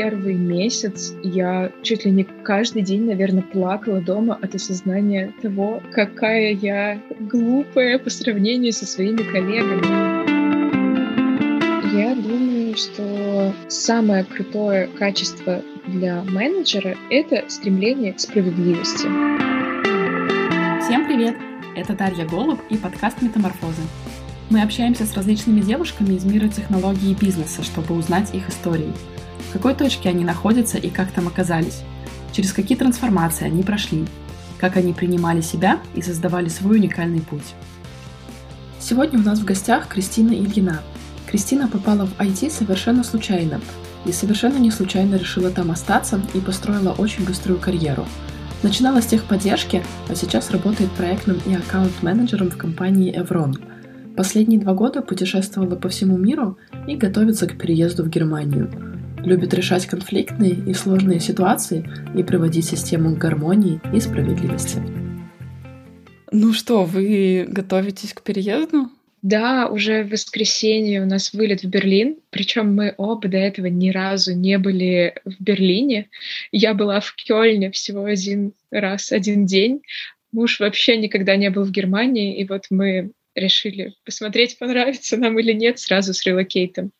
первый месяц я чуть ли не каждый день, наверное, плакала дома от осознания того, какая я глупая по сравнению со своими коллегами. Я думаю, что самое крутое качество для менеджера — это стремление к справедливости. Всем привет! Это Дарья Голуб и подкаст «Метаморфозы». Мы общаемся с различными девушками из мира технологий и бизнеса, чтобы узнать их истории — в какой точке они находятся и как там оказались, через какие трансформации они прошли, как они принимали себя и создавали свой уникальный путь. Сегодня у нас в гостях Кристина Ильина. Кристина попала в IT совершенно случайно и совершенно не случайно решила там остаться и построила очень быструю карьеру. Начинала с техподдержки, а сейчас работает проектным и аккаунт-менеджером в компании Evron. Последние два года путешествовала по всему миру и готовится к переезду в Германию – любит решать конфликтные и сложные ситуации и приводить систему к гармонии и справедливости. Ну что, вы готовитесь к переезду? Да, уже в воскресенье у нас вылет в Берлин, причем мы оба до этого ни разу не были в Берлине. Я была в Кёльне всего один раз, один день. Муж вообще никогда не был в Германии, и вот мы решили посмотреть, понравится нам или нет, сразу с релокейтом.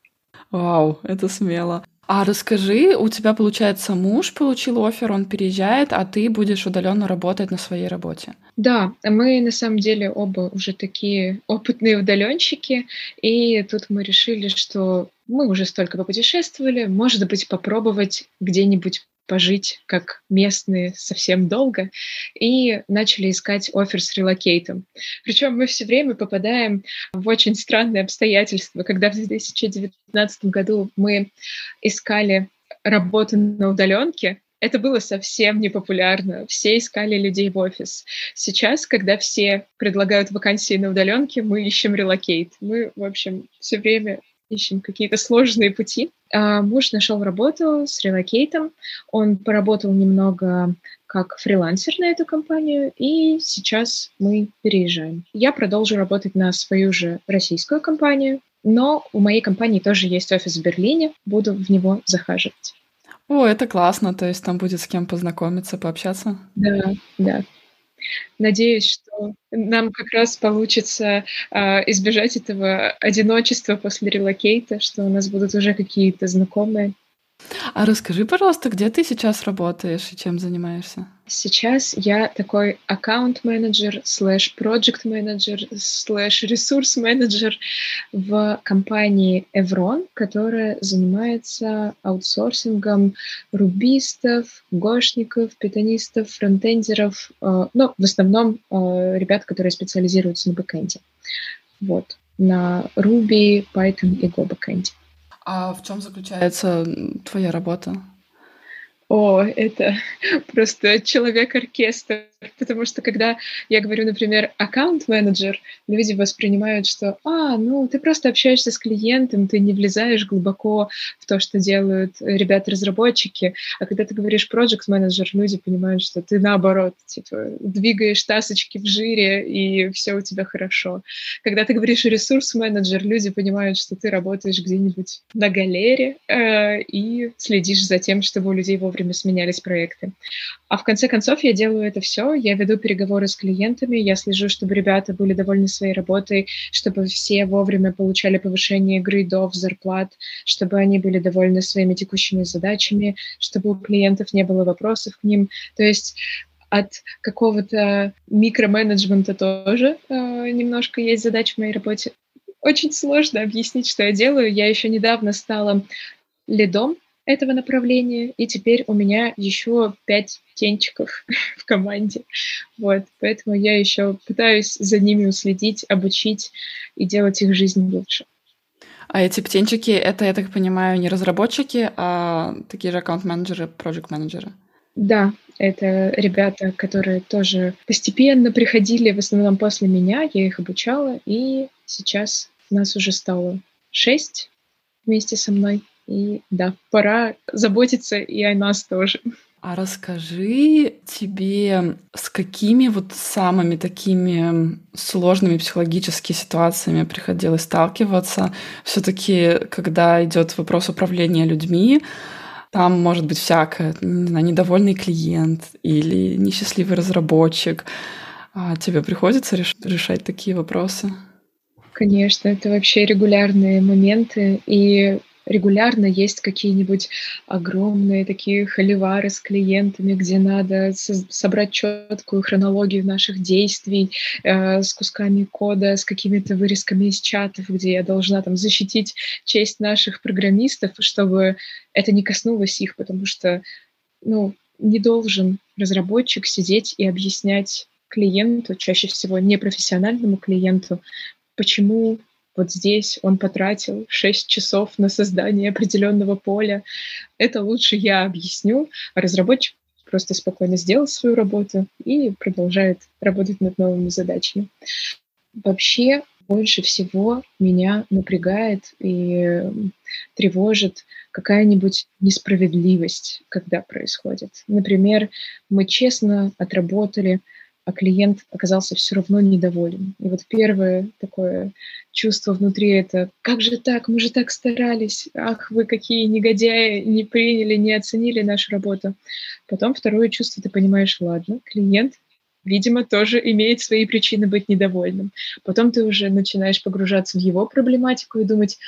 Вау, это смело. А расскажи, у тебя, получается, муж получил офер, он переезжает, а ты будешь удаленно работать на своей работе. Да, мы на самом деле оба уже такие опытные удаленщики, и тут мы решили, что мы уже столько попутешествовали, может быть, попробовать где-нибудь пожить как местные совсем долго, и начали искать оффер с relocate ом. Причем мы все время попадаем в очень странные обстоятельства. Когда в 2019 году мы искали работу на удаленке, это было совсем непопулярно. Все искали людей в офис. Сейчас, когда все предлагают вакансии на удаленке, мы ищем relocate. Мы, в общем, все время ищем какие-то сложные пути. А муж нашел работу с relocate ом. Он поработал немного как фрилансер на эту компанию, и сейчас мы переезжаем. Я продолжу работать на свою же российскую компанию, но у моей компании тоже есть офис в Берлине, буду в него захаживать. О, это классно, то есть там будет с кем познакомиться, пообщаться? Да, да. Надеюсь, что нам как раз получится э, избежать этого одиночества после релокейта, что у нас будут уже какие-то знакомые. А расскажи, пожалуйста, где ты сейчас работаешь и чем занимаешься? Сейчас я такой аккаунт-менеджер, слэш project-менеджер, слэш ресурс-менеджер в компании Evrone, которая занимается аутсорсингом рубистов, гошников, питонистов, фронтендеров, э, ну, в основном э, ребят, которые специализируются на бэкэнде. Вот, на Ruby, Python и Go бэкэнде. А в чем заключается твоя работа? О, это просто человек-оркестр. Потому что когда я говорю, например, аккаунт-менеджер, люди воспринимают, что, а, ну, ты просто общаешься с клиентом, ты не влезаешь глубоко в то, что делают ребята-разработчики. А когда ты говоришь проект-менеджер, люди понимают, что ты наоборот, типа, двигаешь тасочки в жире, и все у тебя хорошо. Когда ты говоришь ресурс-менеджер, люди понимают, что ты работаешь где-нибудь на галере э, и следишь за тем, чтобы у людей вовремя сменялись проекты. А в конце концов я делаю это все, я веду переговоры с клиентами, я слежу, чтобы ребята были довольны своей работой, чтобы все вовремя получали повышение грейдов, зарплат, чтобы они были довольны своими текущими задачами, чтобы у клиентов не было вопросов к ним. То есть от какого-то микроменеджмента тоже э, немножко есть задача в моей работе. Очень сложно объяснить, что я делаю. Я еще недавно стала лидом этого направления, и теперь у меня еще пять птенчиков в команде. Вот, поэтому я еще пытаюсь за ними уследить, обучить и делать их жизнь лучше. А эти птенчики, это, я так понимаю, не разработчики, а такие же аккаунт-менеджеры, проект-менеджеры? Да, это ребята, которые тоже постепенно приходили, в основном после меня, я их обучала, и сейчас нас уже стало шесть вместе со мной. И да, пора заботиться и о нас тоже. А расскажи тебе, с какими вот самыми такими сложными психологическими ситуациями приходилось сталкиваться? Все-таки, когда идет вопрос управления людьми, Там может быть всякое, не знаю, недовольный клиент или несчастливый разработчик. А тебе приходится реш- решать такие вопросы? Конечно, это вообще регулярные моменты, и регулярно есть какие-нибудь огромные такие холивары с клиентами, где надо собрать четкую хронологию наших действий э, с кусками кода, с какими-то вырезками из чатов, где я должна там защитить честь наших программистов, чтобы это не коснулось их, потому что, ну, не должен разработчик сидеть и объяснять клиенту, чаще всего непрофессиональному клиенту, почему вот здесь он потратил 6 часов на создание определенного поля. Это лучше я объясню, а разработчик просто спокойно сделал свою работу и продолжает работать над новыми задачами. Вообще, больше всего меня напрягает и тревожит какая-нибудь несправедливость, когда происходит. Например, мы честно отработали а клиент оказался все равно недоволен. И вот первое такое чувство внутри это «Как же так? Мы же так старались! Ах, вы какие негодяи! Не приняли, не оценили нашу работу!» Потом второе чувство, ты понимаешь, ладно, клиент видимо, тоже имеет свои причины быть недовольным. Потом ты уже начинаешь погружаться в его проблематику и думать,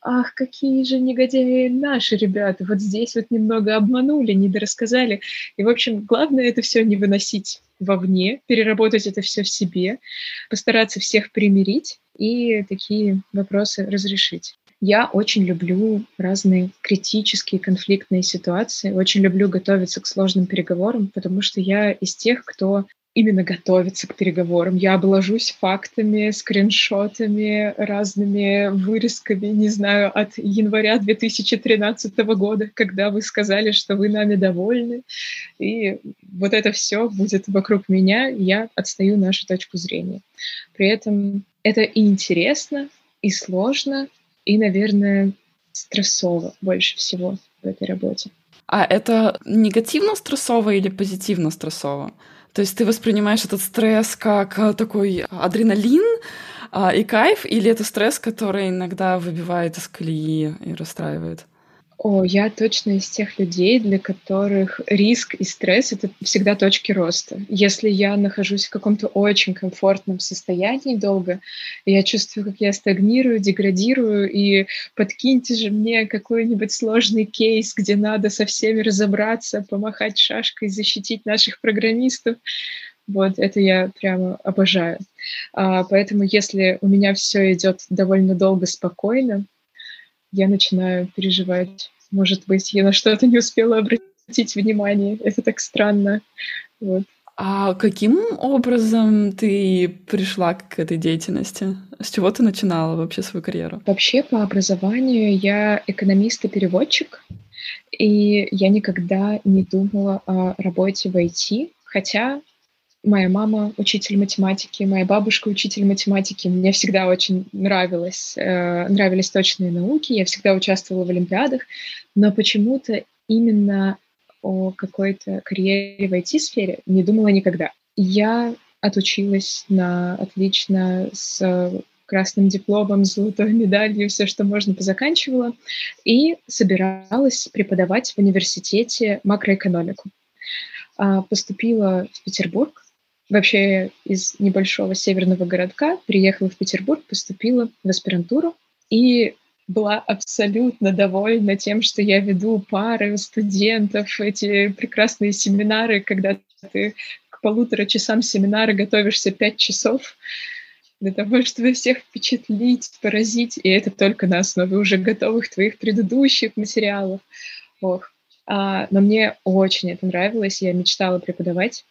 ах, какие же негодяи наши ребята, вот здесь вот немного обманули, недорассказали. И, в общем, главное это все не выносить вовне, переработать это все в себе, постараться всех примирить и такие вопросы разрешить. Я очень люблю разные критические конфликтные ситуации, очень люблю готовиться к сложным переговорам, потому что я из тех, кто именно готовиться к переговорам. Я обложусь фактами, скриншотами, разными вырезками, не знаю, от января 2013 года, когда вы сказали, что вы нами довольны. И вот это все будет вокруг меня, я отстаю нашу точку зрения. При этом это и интересно, и сложно, и, наверное, стрессово больше всего в этой работе. А это негативно стрессово или позитивно стрессово? То есть ты воспринимаешь этот стресс как э, такой адреналин а, и кайф, или это стресс, который иногда выбивает из колеи и расстраивает? О, я точно из тех людей, для которых риск и стресс — это всегда точки роста. Если я нахожусь в каком-то очень комфортном состоянии долго, я чувствую, как я стагнирую, деградирую, и подкиньте же мне какой-нибудь сложный кейс, где надо со всеми разобраться, помахать шашкой, защитить наших программистов. Вот, это я прямо обожаю. А, поэтому если у меня все идет довольно долго спокойно, я начинаю переживать. Может быть, я на что-то не успела обратить внимание. Это так странно. Вот. А каким образом ты пришла к этой деятельности? С чего ты начинала вообще свою карьеру? Вообще по образованию я экономист и переводчик, и я никогда не думала о работе в IT, хотя Моя мама учитель математики, моя бабушка учитель математики. Мне всегда очень нравилось, э, нравились точные науки, я всегда участвовала в олимпиадах, но почему-то именно о какой-то карьере в IT-сфере не думала никогда. Я отучилась на отлично с красным дипломом, золотой медалью, все, что можно, позаканчивала, и собиралась преподавать в университете макроэкономику. А, поступила в Петербург, вообще из небольшого северного городка, приехала в Петербург, поступила в аспирантуру и была абсолютно довольна тем, что я веду пары студентов, эти прекрасные семинары, когда ты к полутора часам семинара готовишься пять часов для того, чтобы всех впечатлить, поразить, и это только на основе уже готовых твоих предыдущих материалов. Ох. А, но мне очень это нравилось, я мечтала преподавать.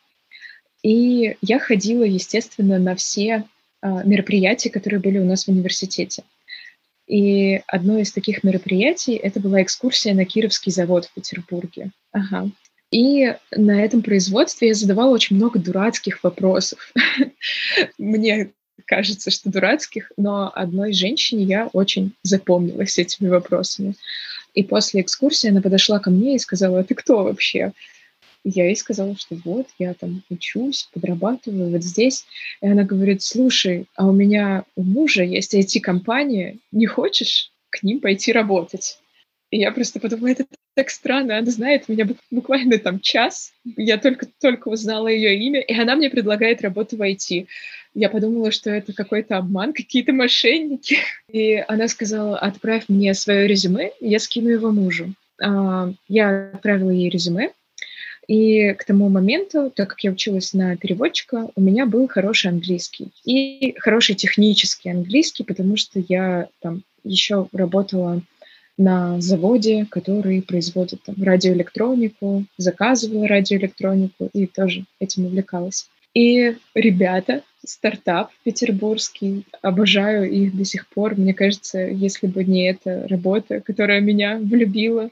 И я ходила, естественно, на все а, мероприятия, которые были у нас в университете. И одно из таких мероприятий это была экскурсия на Кировский завод в Петербурге. Ага. И на этом производстве я задавала очень много дурацких вопросов. Мне кажется, что дурацких, но одной женщине я очень запомнилась этими вопросами. И после экскурсии она подошла ко мне и сказала, а ты кто вообще? Я ей сказала, что вот, я там учусь, подрабатываю вот здесь. И она говорит, слушай, а у меня у мужа есть IT-компания, не хочешь к ним пойти работать? И я просто подумала, это так странно, она знает меня буквально там час, я только-только узнала ее имя, и она мне предлагает работу в IT. Я подумала, что это какой-то обман, какие-то мошенники. И она сказала, отправь мне свое резюме, я скину его мужу. А, я отправила ей резюме, и к тому моменту, так как я училась на переводчика, у меня был хороший английский и хороший технический английский, потому что я там еще работала на заводе, который производит там, радиоэлектронику, заказывала радиоэлектронику и тоже этим увлекалась. И ребята, стартап петербургский, обожаю их до сих пор. Мне кажется, если бы не эта работа, которая меня влюбила,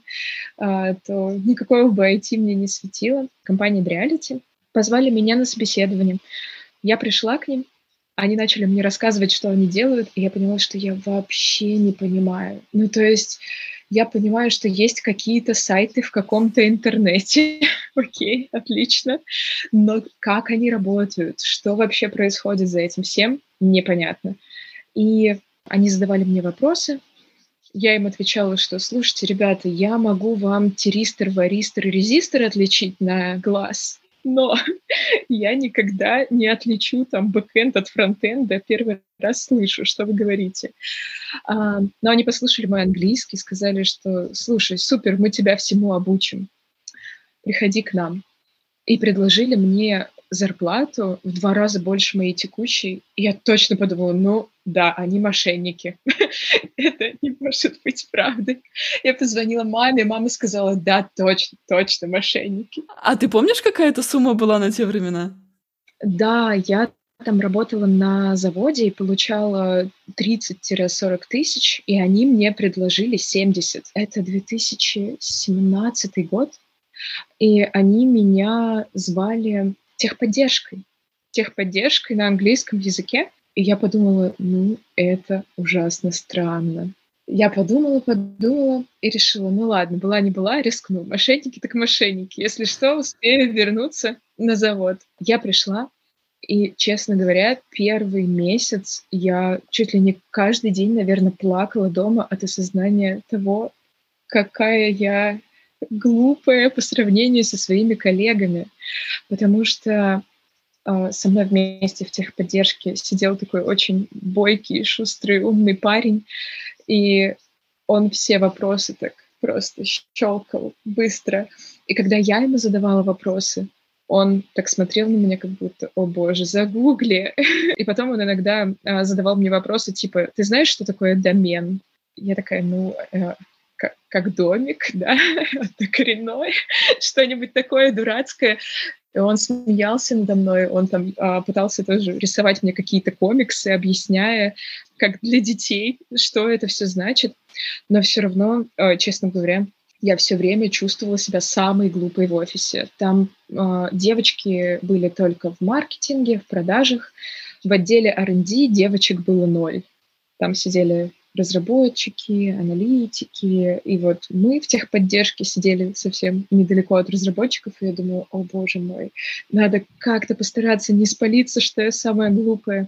а, то никакого бы IT мне не светило. Компания Reality позвали меня на собеседование. Я пришла к ним, они начали мне рассказывать, что они делают, и я поняла, что я вообще не понимаю. Ну, то есть я понимаю, что есть какие-то сайты в каком-то интернете. Окей, отлично. Но как они работают, что вообще происходит за этим всем, непонятно. И они задавали мне вопросы, я им отвечала, что, слушайте, ребята, я могу вам тиристор, варистор и резистор отличить на глаз, но я никогда не отличу там бэкэнд от фронтенда, первый раз слышу, что вы говорите. А, но они послушали мой английский, сказали, что, слушай, супер, мы тебя всему обучим, приходи к нам. И предложили мне зарплату в два раза больше моей текущей. И я точно подумала, ну да, они мошенники. Это не может быть правдой. Я позвонила маме, мама сказала, да, точно, точно, мошенники. А ты помнишь, какая это сумма была на те времена? Да, я там работала на заводе и получала 30-40 тысяч, и они мне предложили 70. Это 2017 год. И они меня звали техподдержкой. Техподдержкой на английском языке. И я подумала, ну, это ужасно странно. Я подумала, подумала и решила, ну ладно, была не была, рискну. Мошенники так мошенники. Если что, успею вернуться на завод. Я пришла, и, честно говоря, первый месяц я чуть ли не каждый день, наверное, плакала дома от осознания того, какая я глупая по сравнению со своими коллегами, потому что э, со мной вместе в техподдержке сидел такой очень бойкий, шустрый, умный парень, и он все вопросы так просто щелкал быстро. И когда я ему задавала вопросы, он так смотрел на меня, как будто, о боже, загугли. И потом он иногда а, задавал мне вопросы типа, ты знаешь, что такое домен? Я такая, ну, э, как, домик, да, коренной, что-нибудь такое дурацкое. И он смеялся надо мной, он там а, пытался тоже рисовать мне какие-то комиксы, объясняя, как для детей, что это все значит. Но все равно, а, честно говоря, я все время чувствовала себя самой глупой в офисе. Там э, девочки были только в маркетинге, в продажах. В отделе R&D девочек было ноль. Там сидели разработчики, аналитики, и вот мы в техподдержке сидели совсем недалеко от разработчиков, и я думаю, о боже мой, надо как-то постараться не спалиться, что я самая глупая.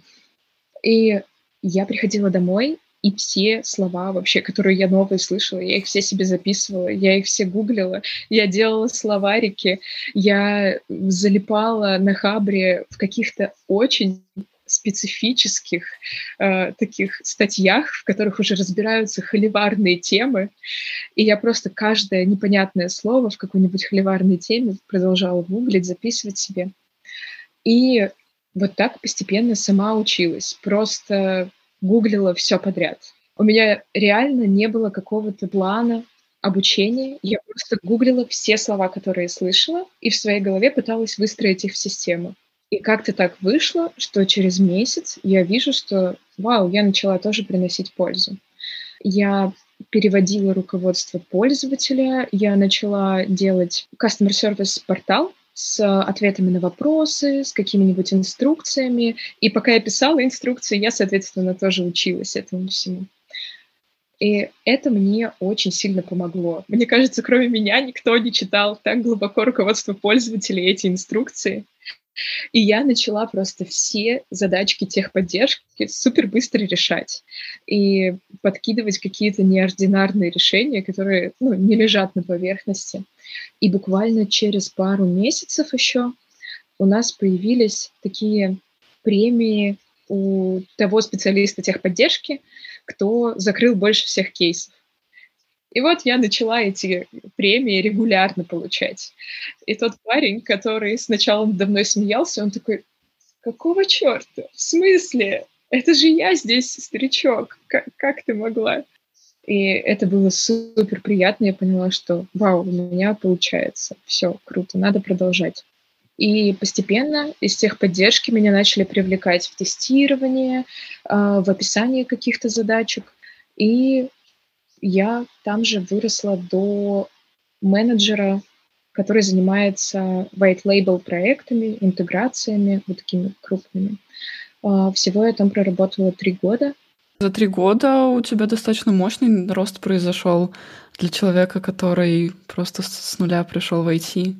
И я приходила домой, и все слова вообще, которые я новые слышала, я их все себе записывала, я их все гуглила, я делала словарики, я залипала на хабре в каких-то очень специфических э, таких статьях, в которых уже разбираются холиварные темы, и я просто каждое непонятное слово в какой-нибудь холиварной теме продолжала гуглить, записывать себе. И вот так постепенно сама училась, просто гуглила все подряд. У меня реально не было какого-то плана обучения. Я просто гуглила все слова, которые слышала, и в своей голове пыталась выстроить их в систему. И как-то так вышло, что через месяц я вижу, что, вау, я начала тоже приносить пользу. Я переводила руководство пользователя, я начала делать customer service портал с ответами на вопросы, с какими-нибудь инструкциями. И пока я писала инструкции, я, соответственно, тоже училась этому всему. И это мне очень сильно помогло. Мне кажется, кроме меня никто не читал так глубоко руководство пользователей эти инструкции. И я начала просто все задачки техподдержки супер быстро решать и подкидывать какие-то неординарные решения, которые ну, не лежат на поверхности. И буквально через пару месяцев еще у нас появились такие премии у того специалиста техподдержки, кто закрыл больше всех кейсов. И вот я начала эти премии регулярно получать. И тот парень, который сначала надо мной смеялся, он такой, какого черта? В смысле? Это же я здесь, старичок. Как, как ты могла? И это было супер приятно. Я поняла, что вау, у меня получается. Все, круто, надо продолжать. И постепенно из техподдержки меня начали привлекать в тестирование, а, в описание каких-то задачек. И я там же выросла до менеджера, который занимается white label проектами, интеграциями, вот такими крупными. А, всего я там проработала три года. За три года у тебя достаточно мощный рост произошел для человека, который просто с нуля пришел в IT.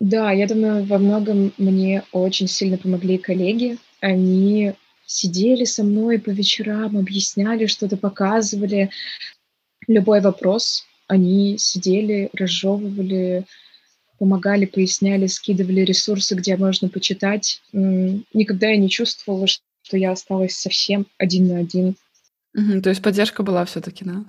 Да, я думаю, во многом мне очень сильно помогли коллеги. Они сидели со мной по вечерам, объясняли, что-то показывали, любой вопрос они сидели, разжевывали, помогали, поясняли, скидывали ресурсы, где можно почитать. Никогда я не чувствовала, что я осталась совсем один на один. Угу, то есть поддержка была все-таки, да?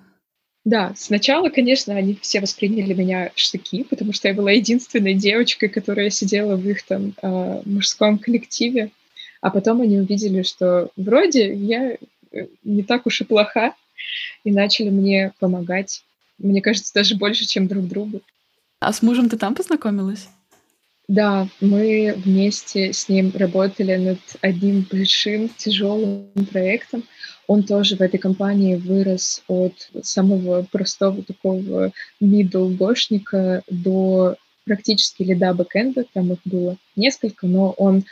Да, сначала, конечно, они все восприняли меня штыки, потому что я была единственной девочкой, которая сидела в их там э, мужском коллективе. А потом они увидели, что вроде я э, не так уж и плоха, и начали мне помогать. Мне кажется, даже больше, чем друг другу. А с мужем ты там познакомилась? Да, мы вместе с ним работали над одним большим тяжелым проектом. Он тоже в этой компании вырос от самого простого такого middle гошника до практически лида бэкэнда, там их было несколько, но он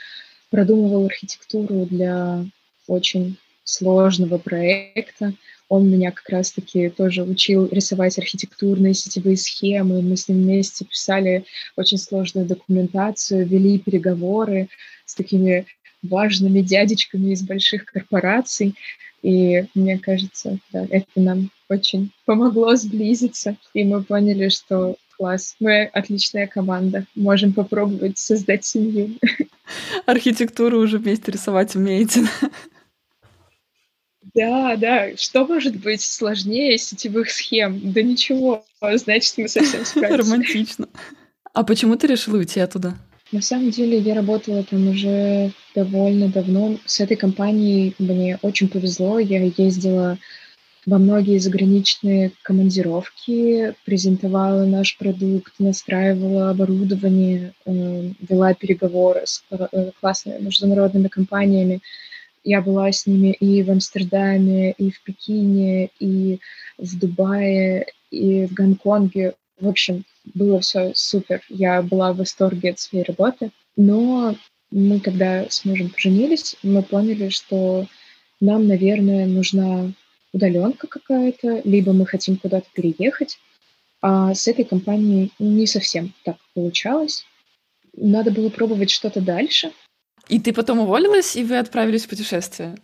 продумывал архитектуру для очень сложного проекта. Он меня как раз-таки тоже учил рисовать архитектурные сетевые схемы. Мы с ним вместе писали очень сложную документацию, вели переговоры с такими важными дядечками из больших корпораций. И мне кажется, да, это нам очень помогло сблизиться. И мы поняли, что класс, мы отличная команда, можем попробовать создать семью. Архитектуру уже вместе рисовать умеете. Да. Что может быть сложнее сетевых схем? Да ничего. Значит, мы совсем справились. Романтично. А почему ты решила уйти оттуда? На самом деле я работала там уже довольно давно. С этой компанией мне очень повезло. Я ездила во многие заграничные командировки, презентовала наш продукт, настраивала оборудование, э, вела переговоры с э, классными международными компаниями. Я была с ними и в Амстердаме, и в Пекине, и в Дубае, и в Гонконге. В общем, было все супер. Я была в восторге от своей работы. Но мы, когда с мужем поженились, мы поняли, что нам, наверное, нужна удаленка какая-то, либо мы хотим куда-то переехать. А с этой компанией не совсем так получалось. Надо было пробовать что-то дальше. И ты потом уволилась, и вы отправились в путешествие?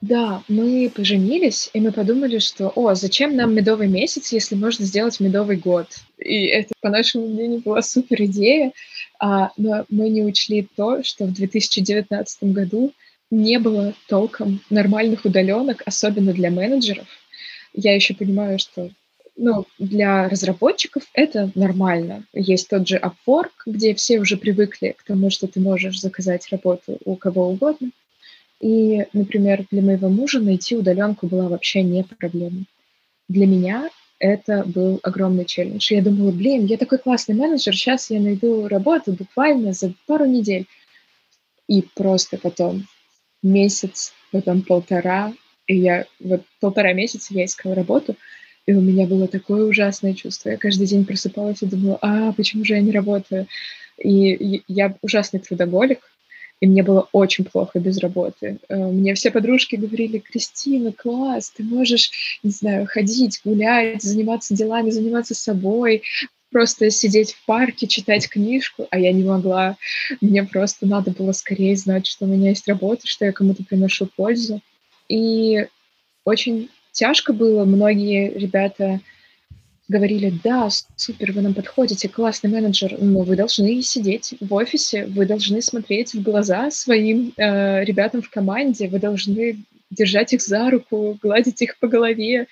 Да, мы поженились, и мы подумали, что, о, зачем нам медовый месяц, если можно сделать медовый год? И это, по нашему мнению, была супер идея, а, но мы не учли то, что в 2019 году не было толком нормальных удаленок, особенно для менеджеров. Я еще понимаю, что ну, для разработчиков это нормально. Есть тот же Upwork, где все уже привыкли к тому, что ты можешь заказать работу у кого угодно. И, например, для моего мужа найти удаленку была вообще не проблема. Для меня это был огромный челлендж. Я думала, блин, я такой классный менеджер, сейчас я найду работу буквально за пару недель. И просто потом месяц, потом полтора, и я вот полтора месяца я искала работу, и у меня было такое ужасное чувство. Я каждый день просыпалась и думала, а, почему же я не работаю? И я ужасный трудоголик, и мне было очень плохо без работы. Э, мне все подружки говорили, Кристина, класс, ты можешь, не знаю, ходить, гулять, заниматься делами, заниматься собой, просто сидеть в парке, читать книжку, а я не могла. Мне просто надо было скорее знать, что у меня есть работа, что я кому-то приношу пользу. И очень тяжко было. Многие ребята говорили, да, супер, вы нам подходите, классный менеджер, но вы должны сидеть в офисе, вы должны смотреть в глаза своим э, ребятам в команде, вы должны держать их за руку, гладить их по голове.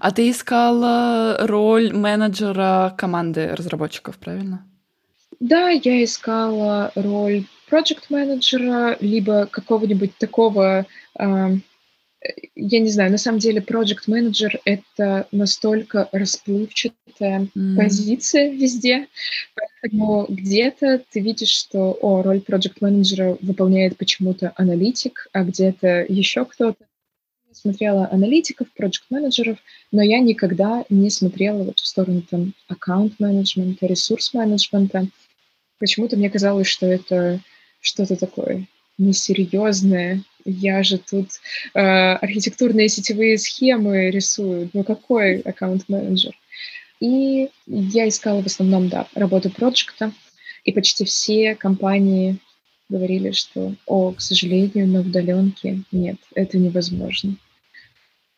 А ты искала роль менеджера команды разработчиков, правильно? Да, я искала роль проект менеджера либо какого-нибудь такого э, я не знаю, на самом деле project менеджер это настолько расплывчатая mm. позиция везде, поэтому где-то ты видишь, что о, роль project менеджера выполняет почему-то аналитик, а где-то еще кто-то. Я смотрела аналитиков, project менеджеров, но я никогда не смотрела вот в сторону там аккаунт менеджмента, ресурс менеджмента. Почему-то мне казалось, что это что-то такое несерьезное, я же тут э, архитектурные сетевые схемы рисую, ну какой аккаунт-менеджер? И я искала в основном, да, работу проекта, и почти все компании говорили, что, о, к сожалению, на удаленке нет, это невозможно.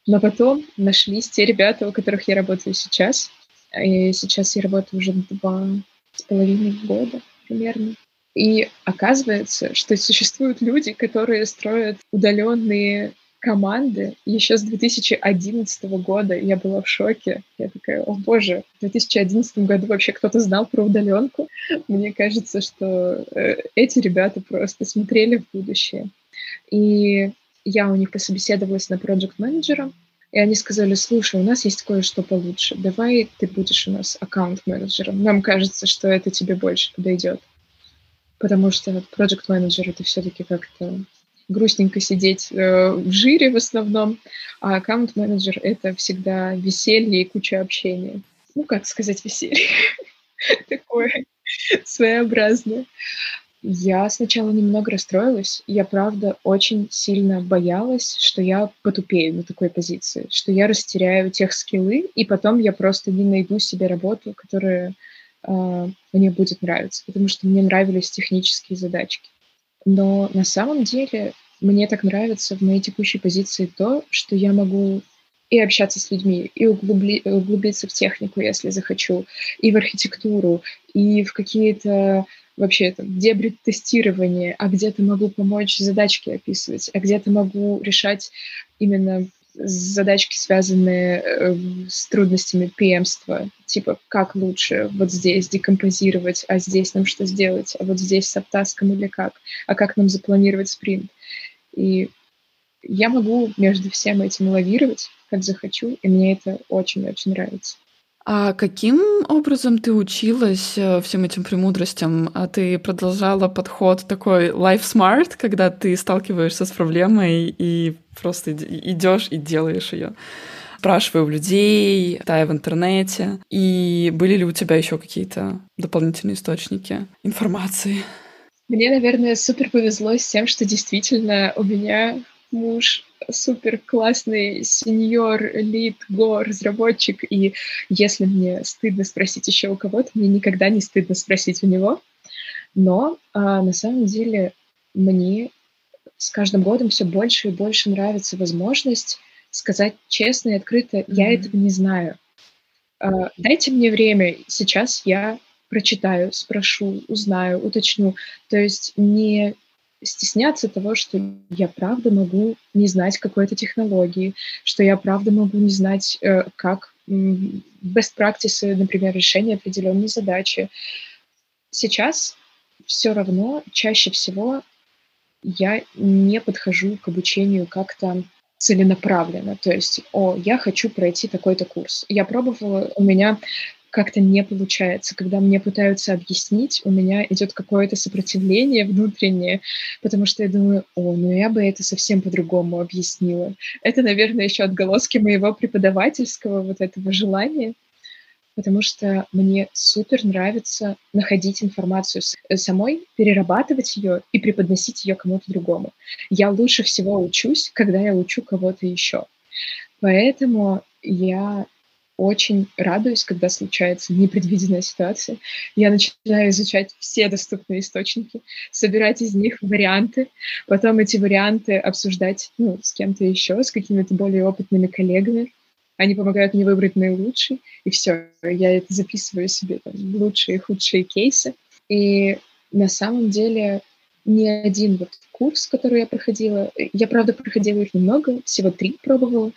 Но потом нашлись те ребята, у которых я работаю сейчас. И сейчас я работаю уже два с половиной года примерно. И оказывается, что существуют люди, которые строят удаленные команды еще с 2011 года. Я была в шоке. Я такая, о боже, в 2011 году вообще кто-то знал про удаленку. Мне кажется, что э, эти ребята просто смотрели в будущее. И я у них пособеседовалась на проект менеджера и они сказали, слушай, у нас есть кое-что получше, давай ты будешь у нас аккаунт-менеджером. Нам кажется, что это тебе больше подойдет потому что project менеджер это все-таки как-то грустненько сидеть э, в жире в основном, а аккаунт менеджер это всегда веселье и куча общения. Ну, как сказать веселье? Такое своеобразное. Я сначала немного расстроилась. Я, правда, очень сильно боялась, что я потупею на такой позиции, что я растеряю тех скиллы, и потом я просто не найду себе работу, которая мне будет нравиться, потому что мне нравились технические задачки. Но на самом деле мне так нравится в моей текущей позиции то, что я могу и общаться с людьми, и углубли, углубиться в технику, если захочу, и в архитектуру, и в какие-то вообще там, дебри тестирования, а где-то могу помочь задачки описывать, а где-то могу решать именно задачки, связанные э, с трудностями пемства, типа как лучше вот здесь декомпозировать, а здесь нам что сделать, а вот здесь с аптаском или как, а как нам запланировать спринт. И я могу между всем этим лавировать, как захочу, и мне это очень-очень нравится. А каким образом ты училась э, всем этим премудростям? А ты продолжала подход такой life smart, когда ты сталкиваешься с проблемой и просто идешь и делаешь ее? Спрашиваю у людей, читаю в интернете. И были ли у тебя еще какие-то дополнительные источники информации? Мне, наверное, супер повезло с тем, что действительно у меня муж супер классный сеньор, лид, го, разработчик, и если мне стыдно спросить еще у кого-то, мне никогда не стыдно спросить у него. Но а, на самом деле мне с каждым годом все больше и больше нравится возможность сказать честно и открыто, mm-hmm. я этого не знаю. А, дайте мне время, сейчас я прочитаю, спрошу, узнаю, уточню. То есть не стесняться того, что я правда могу не знать какой-то технологии, что я правда могу не знать, э, как best practices, например, решения определенной задачи. Сейчас все равно чаще всего я не подхожу к обучению как-то целенаправленно. То есть, о, я хочу пройти такой-то курс. Я пробовала, у меня как-то не получается. Когда мне пытаются объяснить, у меня идет какое-то сопротивление внутреннее, потому что я думаю, о, ну я бы это совсем по-другому объяснила. Это, наверное, еще отголоски моего преподавательского вот этого желания, потому что мне супер нравится находить информацию э, самой, перерабатывать ее и преподносить ее кому-то другому. Я лучше всего учусь, когда я учу кого-то еще. Поэтому я очень радуюсь, когда случается непредвиденная ситуация. Я начинаю изучать все доступные источники, собирать из них варианты, потом эти варианты обсуждать ну, с кем-то еще, с какими-то более опытными коллегами. Они помогают мне выбрать наилучший, и все, я это записываю себе там, лучшие и худшие кейсы. И на самом деле ни один вот курс, который я проходила, я, правда, проходила их немного, всего три пробовала,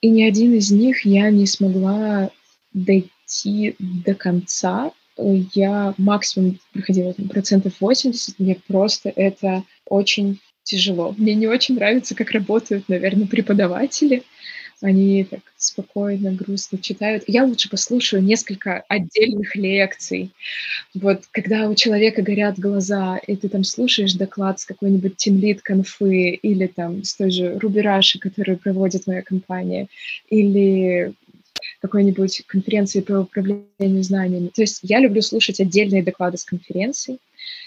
и ни один из них я не смогла дойти до конца. Я максимум проходила там, процентов 80, мне просто это очень тяжело. Мне не очень нравится, как работают, наверное, преподаватели они так спокойно, грустно читают. Я лучше послушаю несколько отдельных лекций. Вот когда у человека горят глаза, и ты там слушаешь доклад с какой-нибудь тимлит конфы или там с той же Рубераши, которую проводит моя компания, или какой-нибудь конференции по управлению знаниями. То есть я люблю слушать отдельные доклады с конференций.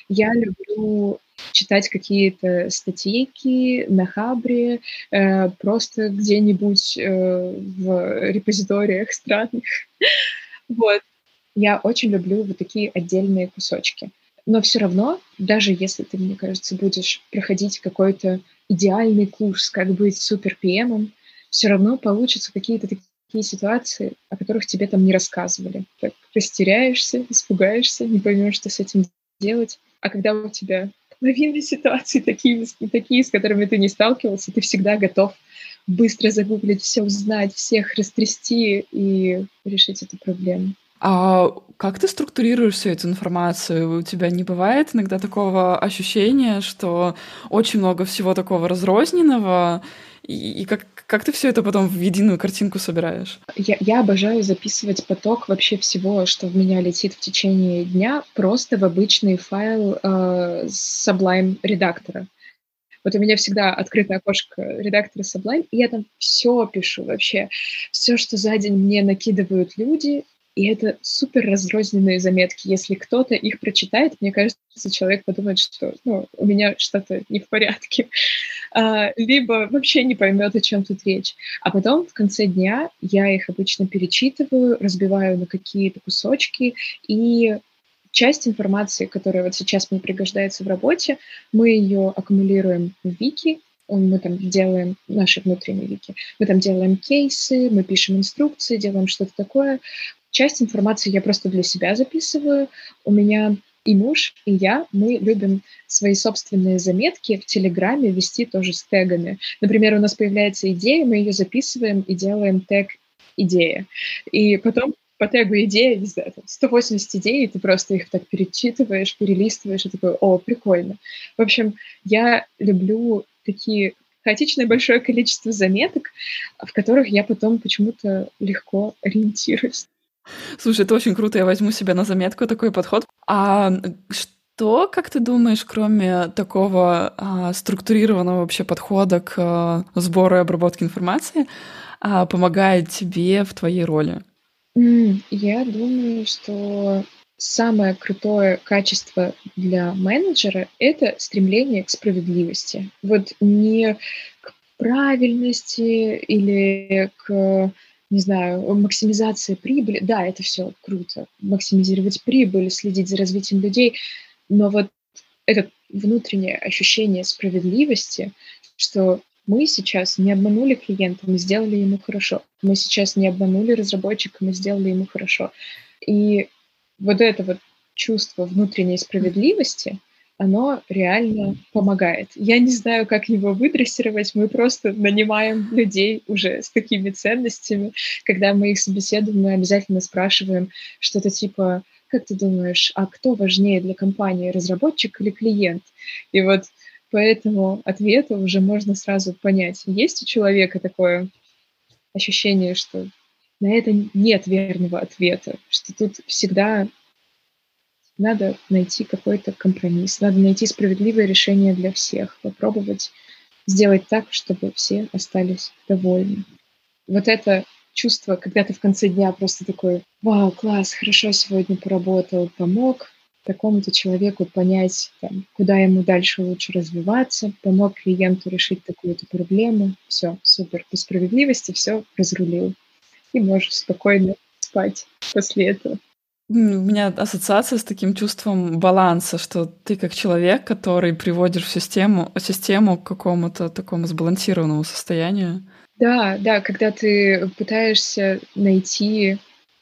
Я люблю читать какие-то статейки на Хабре, э, просто где-нибудь э, в репозиториях странных. вот. Я очень люблю вот такие отдельные кусочки. Но все равно, даже если ты, мне кажется, будешь проходить какой-то идеальный курс, как быть супер ПМом, все равно получатся какие-то такие ситуации, о которых тебе там не рассказывали. Так растеряешься, испугаешься, не поймешь, что с этим делать. А когда у тебя половина ситуаций такие, такие, с которыми ты не сталкивался, ты всегда готов быстро загуглить, все узнать, всех растрясти и решить эту проблему. А как ты структурируешь всю эту информацию? У тебя не бывает иногда такого ощущения, что очень много всего такого разрозненного, и, как, как ты все это потом в единую картинку собираешь? Я, я обожаю записывать поток вообще всего, что в меня летит в течение дня, просто в обычный файл э, Sublime редактора. Вот у меня всегда открытое окошко редактора Sublime, и я там все пишу вообще. Все, что за день мне накидывают люди, и это супер разрозненные заметки. Если кто-то их прочитает, мне кажется, человек подумает, что ну, у меня что-то не в порядке. А, либо вообще не поймет, о чем тут речь. А потом в конце дня я их обычно перечитываю, разбиваю на какие-то кусочки, и часть информации, которая вот сейчас мне пригождается в работе, мы ее аккумулируем в Вики, мы там делаем наши внутренние вики, мы там делаем кейсы, мы пишем инструкции, делаем что-то такое, Часть информации я просто для себя записываю. У меня и муж, и я, мы любим свои собственные заметки в Телеграме вести тоже с тегами. Например, у нас появляется идея, мы ее записываем и делаем тег «идея». И потом по тегу идея, не знаю, там 180 идей, и ты просто их так перечитываешь, перелистываешь, и такой, о, прикольно. В общем, я люблю такие хаотичное большое количество заметок, в которых я потом почему-то легко ориентируюсь. Слушай, это очень круто, я возьму себе на заметку такой подход. А что, как ты думаешь, кроме такого а, структурированного вообще подхода к а, сбору и обработке информации, а, помогает тебе в твоей роли? Я думаю, что самое крутое качество для менеджера — это стремление к справедливости. Вот не к правильности или к не знаю, максимизация прибыли, да, это все круто, максимизировать прибыль, следить за развитием людей, но вот это внутреннее ощущение справедливости, что мы сейчас не обманули клиента, мы сделали ему хорошо, мы сейчас не обманули разработчика, мы сделали ему хорошо. И вот это вот чувство внутренней справедливости, оно реально помогает. Я не знаю, как его выдрессировать, мы просто нанимаем людей уже с такими ценностями. Когда мы их собеседуем, мы обязательно спрашиваем что-то типа, как ты думаешь, а кто важнее для компании, разработчик или клиент? И вот по этому ответу уже можно сразу понять, есть у человека такое ощущение, что на это нет верного ответа, что тут всегда надо найти какой-то компромисс, надо найти справедливое решение для всех, попробовать сделать так, чтобы все остались довольны. Вот это чувство, когда ты в конце дня просто такой, вау, класс, хорошо сегодня поработал, помог такому-то человеку понять, там, куда ему дальше лучше развиваться, помог клиенту решить такую-то проблему, все, супер, по справедливости все разрулил. и можешь спокойно спать после этого. У меня ассоциация с таким чувством баланса, что ты как человек, который приводишь в систему, систему к какому-то такому сбалансированному состоянию. Да, да, когда ты пытаешься найти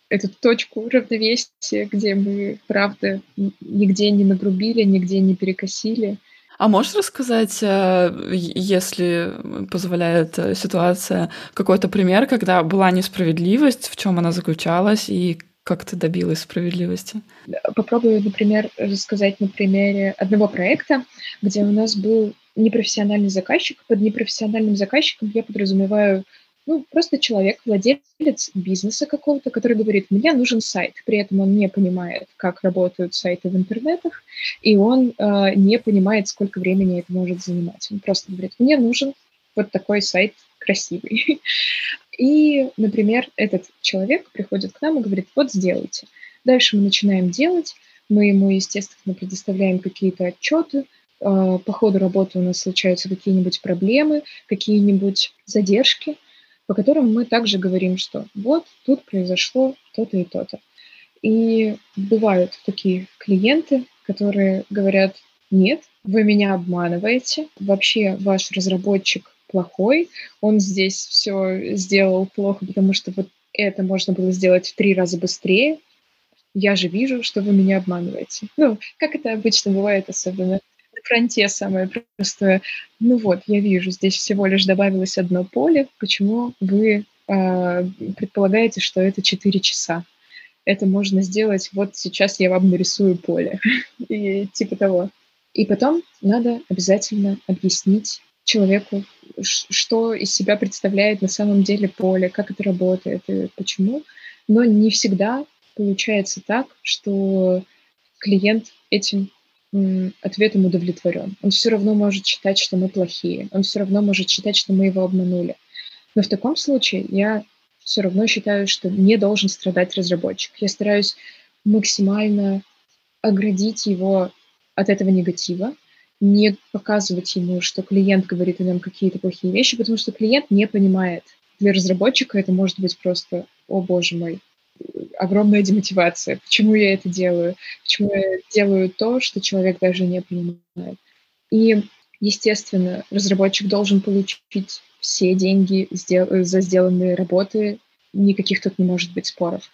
эту точку равновесия, где мы, правда, нигде не нагрубили, нигде не перекосили. А можешь рассказать, э, если позволяет э, ситуация, какой-то пример, когда была несправедливость, в чем она заключалась и как ты добилась справедливости? Попробую, например, рассказать на примере одного проекта, где у нас был непрофессиональный заказчик. Под непрофессиональным заказчиком я подразумеваю ну, просто человек, владелец бизнеса какого-то, который говорит, мне нужен сайт. При этом он не понимает, как работают сайты в интернетах, и он э, не понимает, сколько времени это может занимать. Он просто говорит, мне нужен вот такой сайт красивый. И, например, этот человек приходит к нам и говорит, вот сделайте. Дальше мы начинаем делать, мы ему, естественно, предоставляем какие-то отчеты, а, по ходу работы у нас случаются какие-нибудь проблемы, какие-нибудь задержки, по которым мы также говорим, что вот тут произошло то-то и то-то. И бывают такие клиенты, которые говорят, нет, вы меня обманываете, вообще ваш разработчик плохой, он здесь все сделал плохо, потому что вот это можно было сделать в три раза быстрее. Я же вижу, что вы меня обманываете. Ну, как это обычно бывает, особенно на фронте самое простое. Ну вот, я вижу, здесь всего лишь добавилось одно поле. Почему вы э, предполагаете, что это 4 часа? Это можно сделать, вот сейчас я вам нарисую поле. И типа того. И потом надо обязательно объяснить человеку, что из себя представляет на самом деле поле, как это работает и почему. Но не всегда получается так, что клиент этим ответом удовлетворен. Он все равно может считать, что мы плохие. Он все равно может считать, что мы его обманули. Но в таком случае я все равно считаю, что не должен страдать разработчик. Я стараюсь максимально оградить его от этого негатива, не показывать ему, что клиент говорит о нем какие-то плохие вещи, потому что клиент не понимает. Для разработчика это может быть просто, о боже мой, огромная демотивация. Почему я это делаю? Почему я делаю то, что человек даже не понимает? И, естественно, разработчик должен получить все деньги за сделанные работы. Никаких тут не может быть споров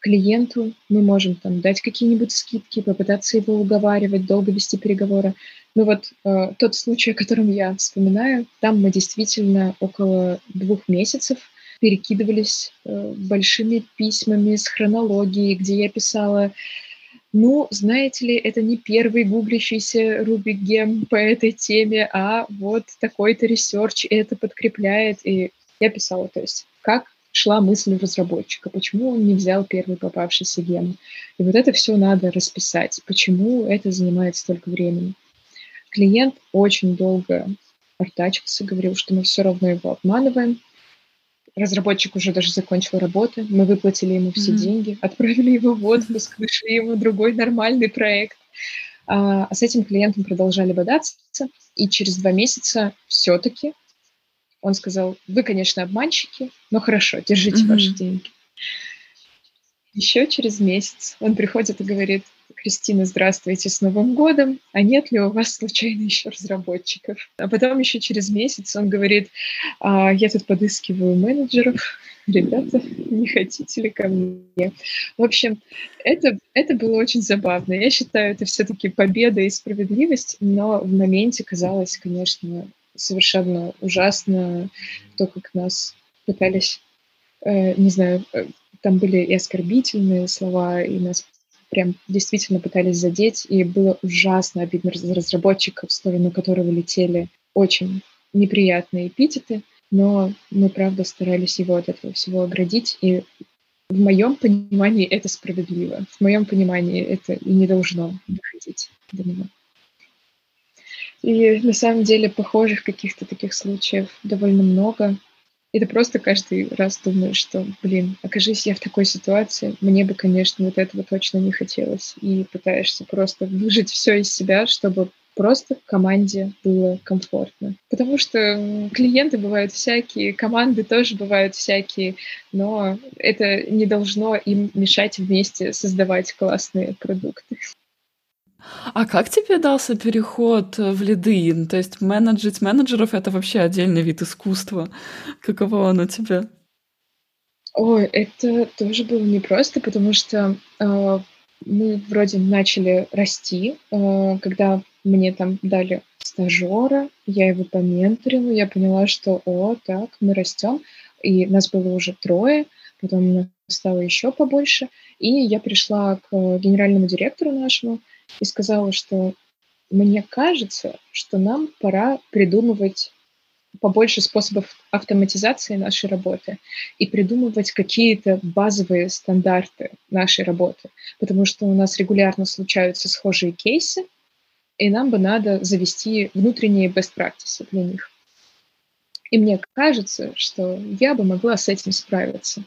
клиенту, мы можем там дать какие-нибудь скидки, попытаться его уговаривать, долго вести переговоры. Но вот э, тот случай, о котором я вспоминаю, там мы действительно около двух месяцев перекидывались э, большими письмами с хронологией, где я писала, ну, знаете ли, это не первый гуглящийся Ruby gem по этой теме, а вот такой-то research это подкрепляет. И я писала, то есть, как шла мысль разработчика, почему он не взял первый попавшийся gem. И вот это все надо расписать, почему это занимает столько времени. Клиент очень долго артачился, говорил, что мы все равно его обманываем. Разработчик уже даже закончил работу, мы выплатили ему все mm-hmm. деньги, отправили его в отпуск, нашли ему другой нормальный проект. А, а с этим клиентом продолжали бодаться, и через два месяца все-таки он сказал, вы, конечно, обманщики, но хорошо, держите mm-hmm. ваши деньги. Еще через месяц он приходит и говорит, Кристина, здравствуйте, с Новым годом, а нет ли у вас случайно еще разработчиков? А потом еще через месяц он говорит, а, я тут подыскиваю менеджеров, ребята, не хотите ли ко мне? В общем, это, это было очень забавно. Я считаю, это все-таки победа и справедливость, но в моменте казалось, конечно, совершенно ужасно то, как нас пытались, э, не знаю, э, там были и оскорбительные слова, и нас прям действительно пытались задеть, и было ужасно обидно за разработчика, в сторону которого летели очень неприятные эпитеты, но мы, правда, старались его от этого всего оградить, и в моем понимании это справедливо. В моем понимании это и не должно доходить до него. И на самом деле похожих каких-то таких случаев довольно много. И ты просто каждый раз думаешь, что, блин, окажись я в такой ситуации, мне бы, конечно, вот этого точно не хотелось. И пытаешься просто выжить все из себя, чтобы просто команде было комфортно. Потому что клиенты бывают всякие, команды тоже бывают всякие, но это не должно им мешать вместе создавать классные продукты. А как тебе дался переход в лиды? То есть менеджить менеджеров — это вообще отдельный вид искусства. Каково оно тебе? Ой, это тоже было непросто, потому что э, мы вроде начали расти, э, когда мне там дали стажера, я его поменторила, я поняла, что, о, так, мы растем, и нас было уже трое, потом стало еще побольше, и я пришла к генеральному директору нашему и сказала, что мне кажется, что нам пора придумывать побольше способов автоматизации нашей работы и придумывать какие-то базовые стандарты нашей работы, потому что у нас регулярно случаются схожие кейсы, и нам бы надо завести внутренние best practices для них. И мне кажется, что я бы могла с этим справиться.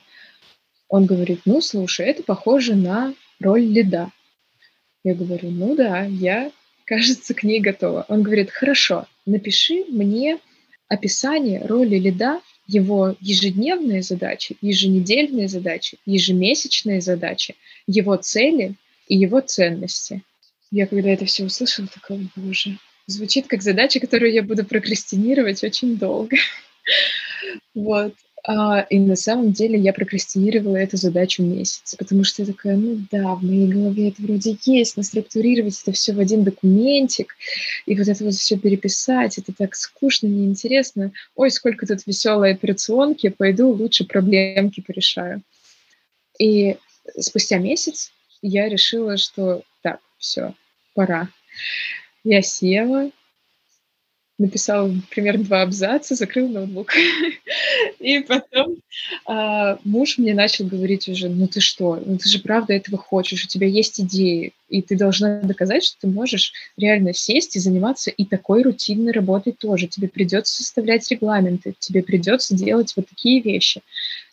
Он говорит, ну, слушай, это похоже на роль лида. Я говорю, ну да, я, кажется, к ней готова. Он говорит, хорошо, напиши мне описание роли лида, его ежедневные задачи, еженедельные задачи, ежемесячные задачи, его цели и его ценности. Я когда это все услышала, такая, боже, звучит как задача, которую я буду прокрастинировать очень долго. Вот. А, и на самом деле я прокрастинировала эту задачу месяц, потому что я такая, ну да, в моей голове это вроде есть, но структурировать это все в один документик, и вот это вот все переписать, это так скучно, неинтересно. Ой, сколько тут веселой операционки, пойду лучше проблемки порешаю. И спустя месяц я решила, что так, все, пора. Я села, написала примерно два абзаца, закрыл ноутбук. И потом а, муж мне начал говорить уже, ну ты что, ну ты же правда этого хочешь, у тебя есть идеи, и ты должна доказать, что ты можешь реально сесть и заниматься и такой рутинной работой тоже. Тебе придется составлять регламенты, тебе придется делать вот такие вещи.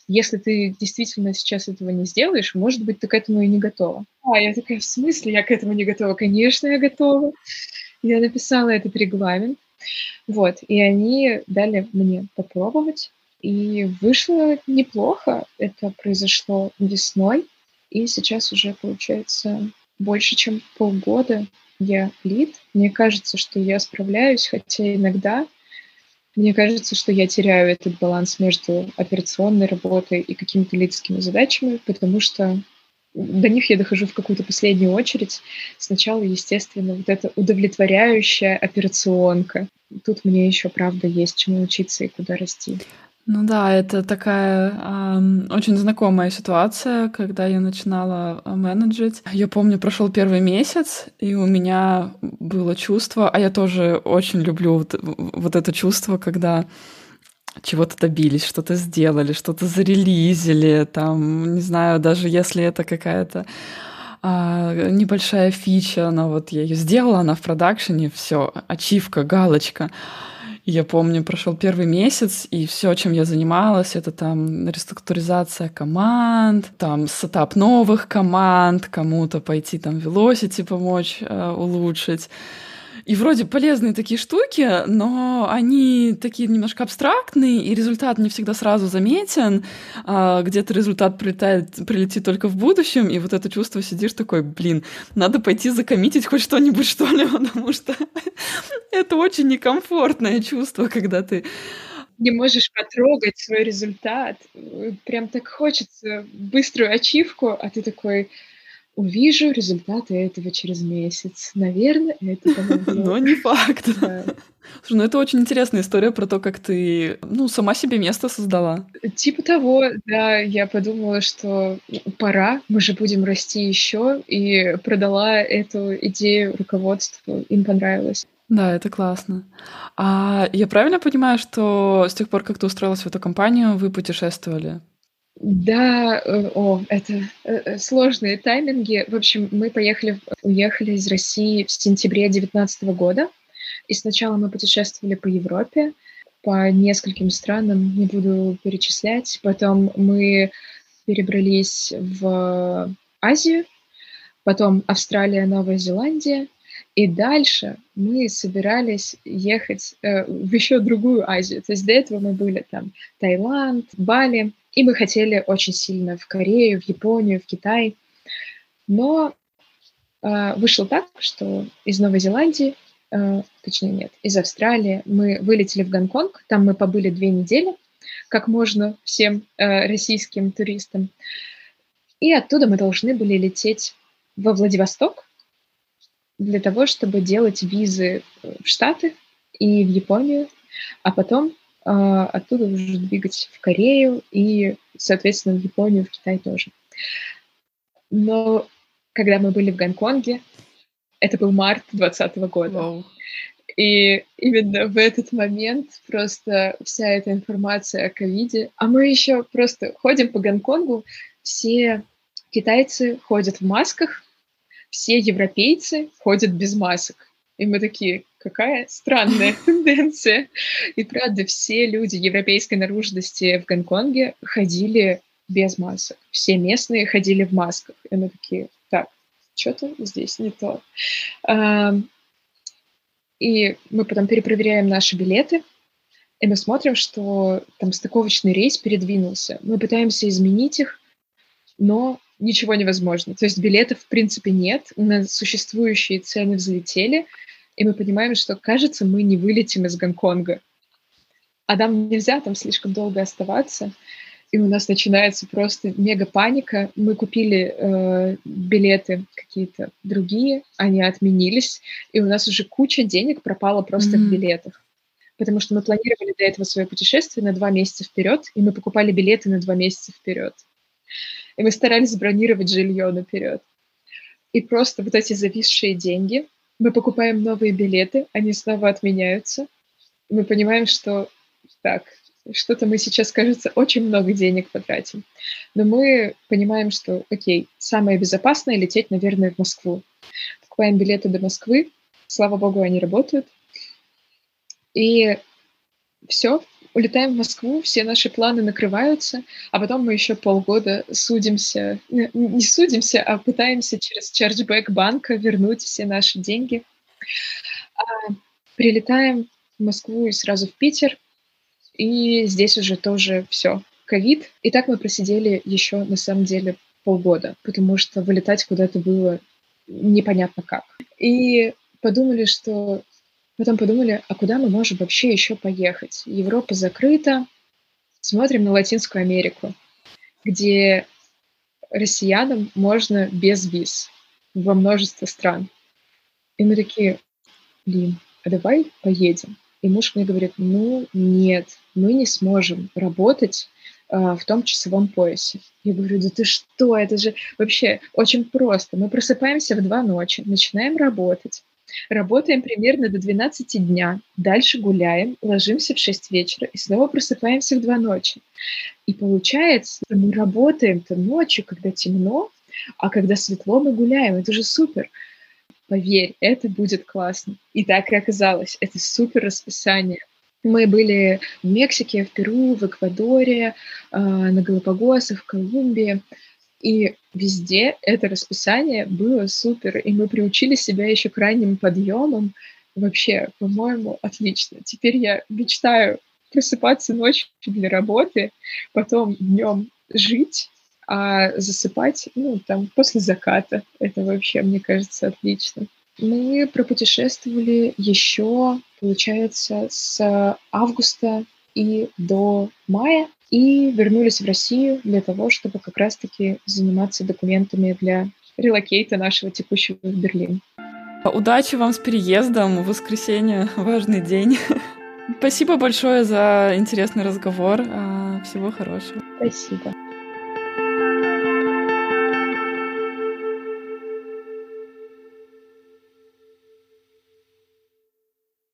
Если ты действительно сейчас этого не сделаешь, может быть, ты к этому и не готова. А я такая, в смысле я к этому не готова? Конечно, я готова. Я написала этот регламент, вот, и они дали мне попробовать, и вышло неплохо. Это произошло весной, и сейчас уже, получается, больше, чем полгода я лид. Мне кажется, что я справляюсь, хотя иногда мне кажется, что я теряю этот баланс между операционной работой и какими-то лидскими задачами, потому что до них я дохожу в какую-то последнюю очередь. Сначала, естественно, вот эта удовлетворяющая операционка. Тут мне еще, правда, есть чему учиться и куда расти. Ну да, это такая э, очень знакомая ситуация, когда я начинала а, менеджить. Я помню, прошел первый месяц, и у меня было чувство, а я тоже очень люблю вот, вот это чувство, когда чего-то добились, что-то сделали, что-то зарелизили, там, не знаю, даже если это какая-то а, небольшая фича, но вот я ее сделала, она в продакшене, все, ачивка, галочка. Я помню, прошел первый месяц, и все, чем я занималась, это там реструктуризация команд, там сетап новых команд, кому-то пойти там Velocity помочь э, улучшить. И вроде полезные такие штуки, но они такие немножко абстрактные, и результат не всегда сразу заметен. А где-то результат прилетает, прилетит только в будущем, и вот это чувство сидишь такой, блин, надо пойти закоммитить хоть что-нибудь, что ли, потому что это очень некомфортное чувство, когда ты не можешь потрогать свой результат. Прям так хочется быструю ачивку, а ты такой, увижу результаты этого через месяц. Наверное, это помогло. Но не факт. Слушай, ну это очень интересная история про то, как ты, ну, сама себе место создала. Типа того, да, я подумала, что пора, мы же будем расти еще, и продала эту идею руководству, им понравилось. Да, это классно. А я правильно понимаю, что с тех пор, как ты устроилась в эту компанию, вы путешествовали? Да, э, о, это э, э, сложные тайминги. В общем, мы поехали, уехали из России в сентябре 2019 года. И сначала мы путешествовали по Европе, по нескольким странам, не буду перечислять. Потом мы перебрались в Азию, потом Австралия, Новая Зеландия. И дальше мы собирались ехать э, в еще другую Азию. То есть до этого мы были там Таиланд, Бали, и мы хотели очень сильно в Корею, в Японию, в Китай. Но э, вышло так, что из Новой Зеландии, э, точнее нет, из Австралии мы вылетели в Гонконг, там мы побыли две недели, как можно всем э, российским туристам. И оттуда мы должны были лететь во Владивосток для того, чтобы делать визы в Штаты и в Японию, а потом оттуда уже двигать в Корею и, соответственно, в Японию, в Китай тоже. Но когда мы были в Гонконге, это был март 2020 года. Wow. И именно в этот момент просто вся эта информация о ковиде. А мы еще просто ходим по Гонконгу, все китайцы ходят в масках, все европейцы ходят без масок. И мы такие, какая странная тенденция. И правда, все люди европейской наружности в Гонконге ходили без масок. Все местные ходили в масках. И мы такие, так, что-то здесь не то. И мы потом перепроверяем наши билеты, и мы смотрим, что там стыковочный рейс передвинулся. Мы пытаемся изменить их, но ничего невозможно. То есть билетов в принципе нет, на существующие цены взлетели, и мы понимаем, что, кажется, мы не вылетим из Гонконга. А нам нельзя там слишком долго оставаться и у нас начинается просто мега паника. Мы купили э, билеты какие-то другие, они отменились, и у нас уже куча денег пропала просто mm-hmm. в билетах. Потому что мы планировали до этого свое путешествие на два месяца вперед, и мы покупали билеты на два месяца вперед. И мы старались забронировать жилье наперед. И просто вот эти зависшие деньги, мы покупаем новые билеты, они снова отменяются. Мы понимаем, что так, что-то мы сейчас, кажется, очень много денег потратим. Но мы понимаем, что, окей, самое безопасное лететь, наверное, в Москву. Покупаем билеты до Москвы, слава богу, они работают. И все, улетаем в Москву, все наши планы накрываются, а потом мы еще полгода судимся, не судимся, а пытаемся через чарджбэк банка вернуть все наши деньги. А, прилетаем в Москву и сразу в Питер – и здесь уже тоже все, ковид. И так мы просидели еще, на самом деле, полгода, потому что вылетать куда-то было непонятно как. И подумали, что... Потом подумали, а куда мы можем вообще еще поехать? Европа закрыта, смотрим на Латинскую Америку, где россиянам можно без виз во множество стран. И мы такие, блин, а давай поедем. И муж мне говорит, ну нет, мы не сможем работать э, в том часовом поясе. Я говорю, да ты что, это же вообще очень просто. Мы просыпаемся в два ночи, начинаем работать, работаем примерно до 12 дня, дальше гуляем, ложимся в 6 вечера и снова просыпаемся в два ночи. И получается, мы работаем-то ночью, когда темно, а когда светло, мы гуляем. Это же супер. Поверь, это будет классно. И так и оказалось. Это супер расписание. Мы были в Мексике, в Перу, в Эквадоре, э, на Галапагосах, в Колумбии. И везде это расписание было супер. И мы приучили себя еще к ранним подъемам. Вообще, по-моему, отлично. Теперь я мечтаю просыпаться ночью для работы, потом днем жить, а засыпать, ну, там, после заката. Это вообще, мне кажется, отлично. Мы пропутешествовали еще, получается, с августа и до мая, и вернулись в Россию для того, чтобы как раз-таки заниматься документами для релокейта нашего текущего в Берлин. Удачи вам с переездом. В воскресенье важный день. Спасибо большое за интересный разговор. А, всего хорошего. Спасибо.